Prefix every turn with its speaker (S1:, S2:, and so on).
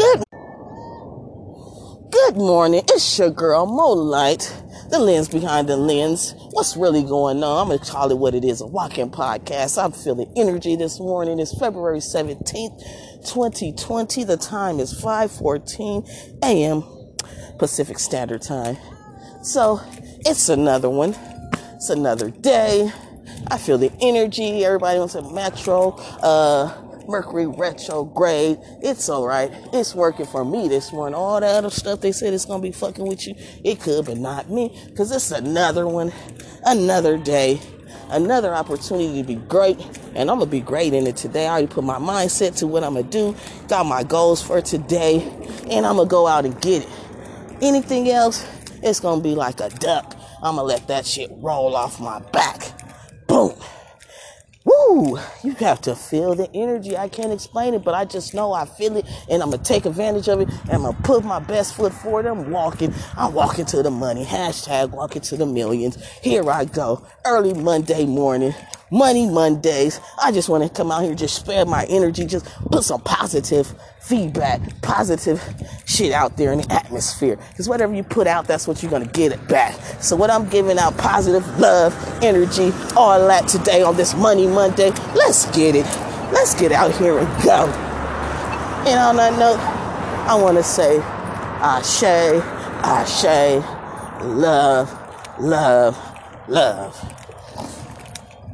S1: Good. Good morning. It's your girl Molite, the lens behind the lens. What's really going on? I'm gonna what it is—a walking podcast. I'm feeling energy this morning. It's February 17th, 2020. The time is 5:14 a.m. Pacific Standard Time. So it's another one. It's another day. I feel the energy. Everybody wants a metro. Uh, Mercury retrograde. It's all right. It's working for me this morning. All that other stuff they said it's gonna be fucking with you, it could, but not me. Cause it's another one, another day, another opportunity to be great. And I'm gonna be great in it today. I already put my mindset to what I'm gonna do. Got my goals for today, and I'm gonna go out and get it. Anything else, it's gonna be like a duck. I'm gonna let that shit roll off my back. Boom. You have to feel the energy. I can't explain it, but I just know I feel it and I'm gonna take advantage of it and I'm gonna put my best foot forward. I'm walking. I'm walking to the money. Hashtag walking to the millions. Here I go. Early Monday morning. Money Mondays. I just want to come out here, just spare my energy, just put some positive feedback, positive shit out there in the atmosphere. Because whatever you put out, that's what you're going to get it back. So, what I'm giving out positive love, energy, all that today on this Money Monday, let's get it. Let's get out here and go. And on that note, I want to say, Ashe, Ashe, love, love, love.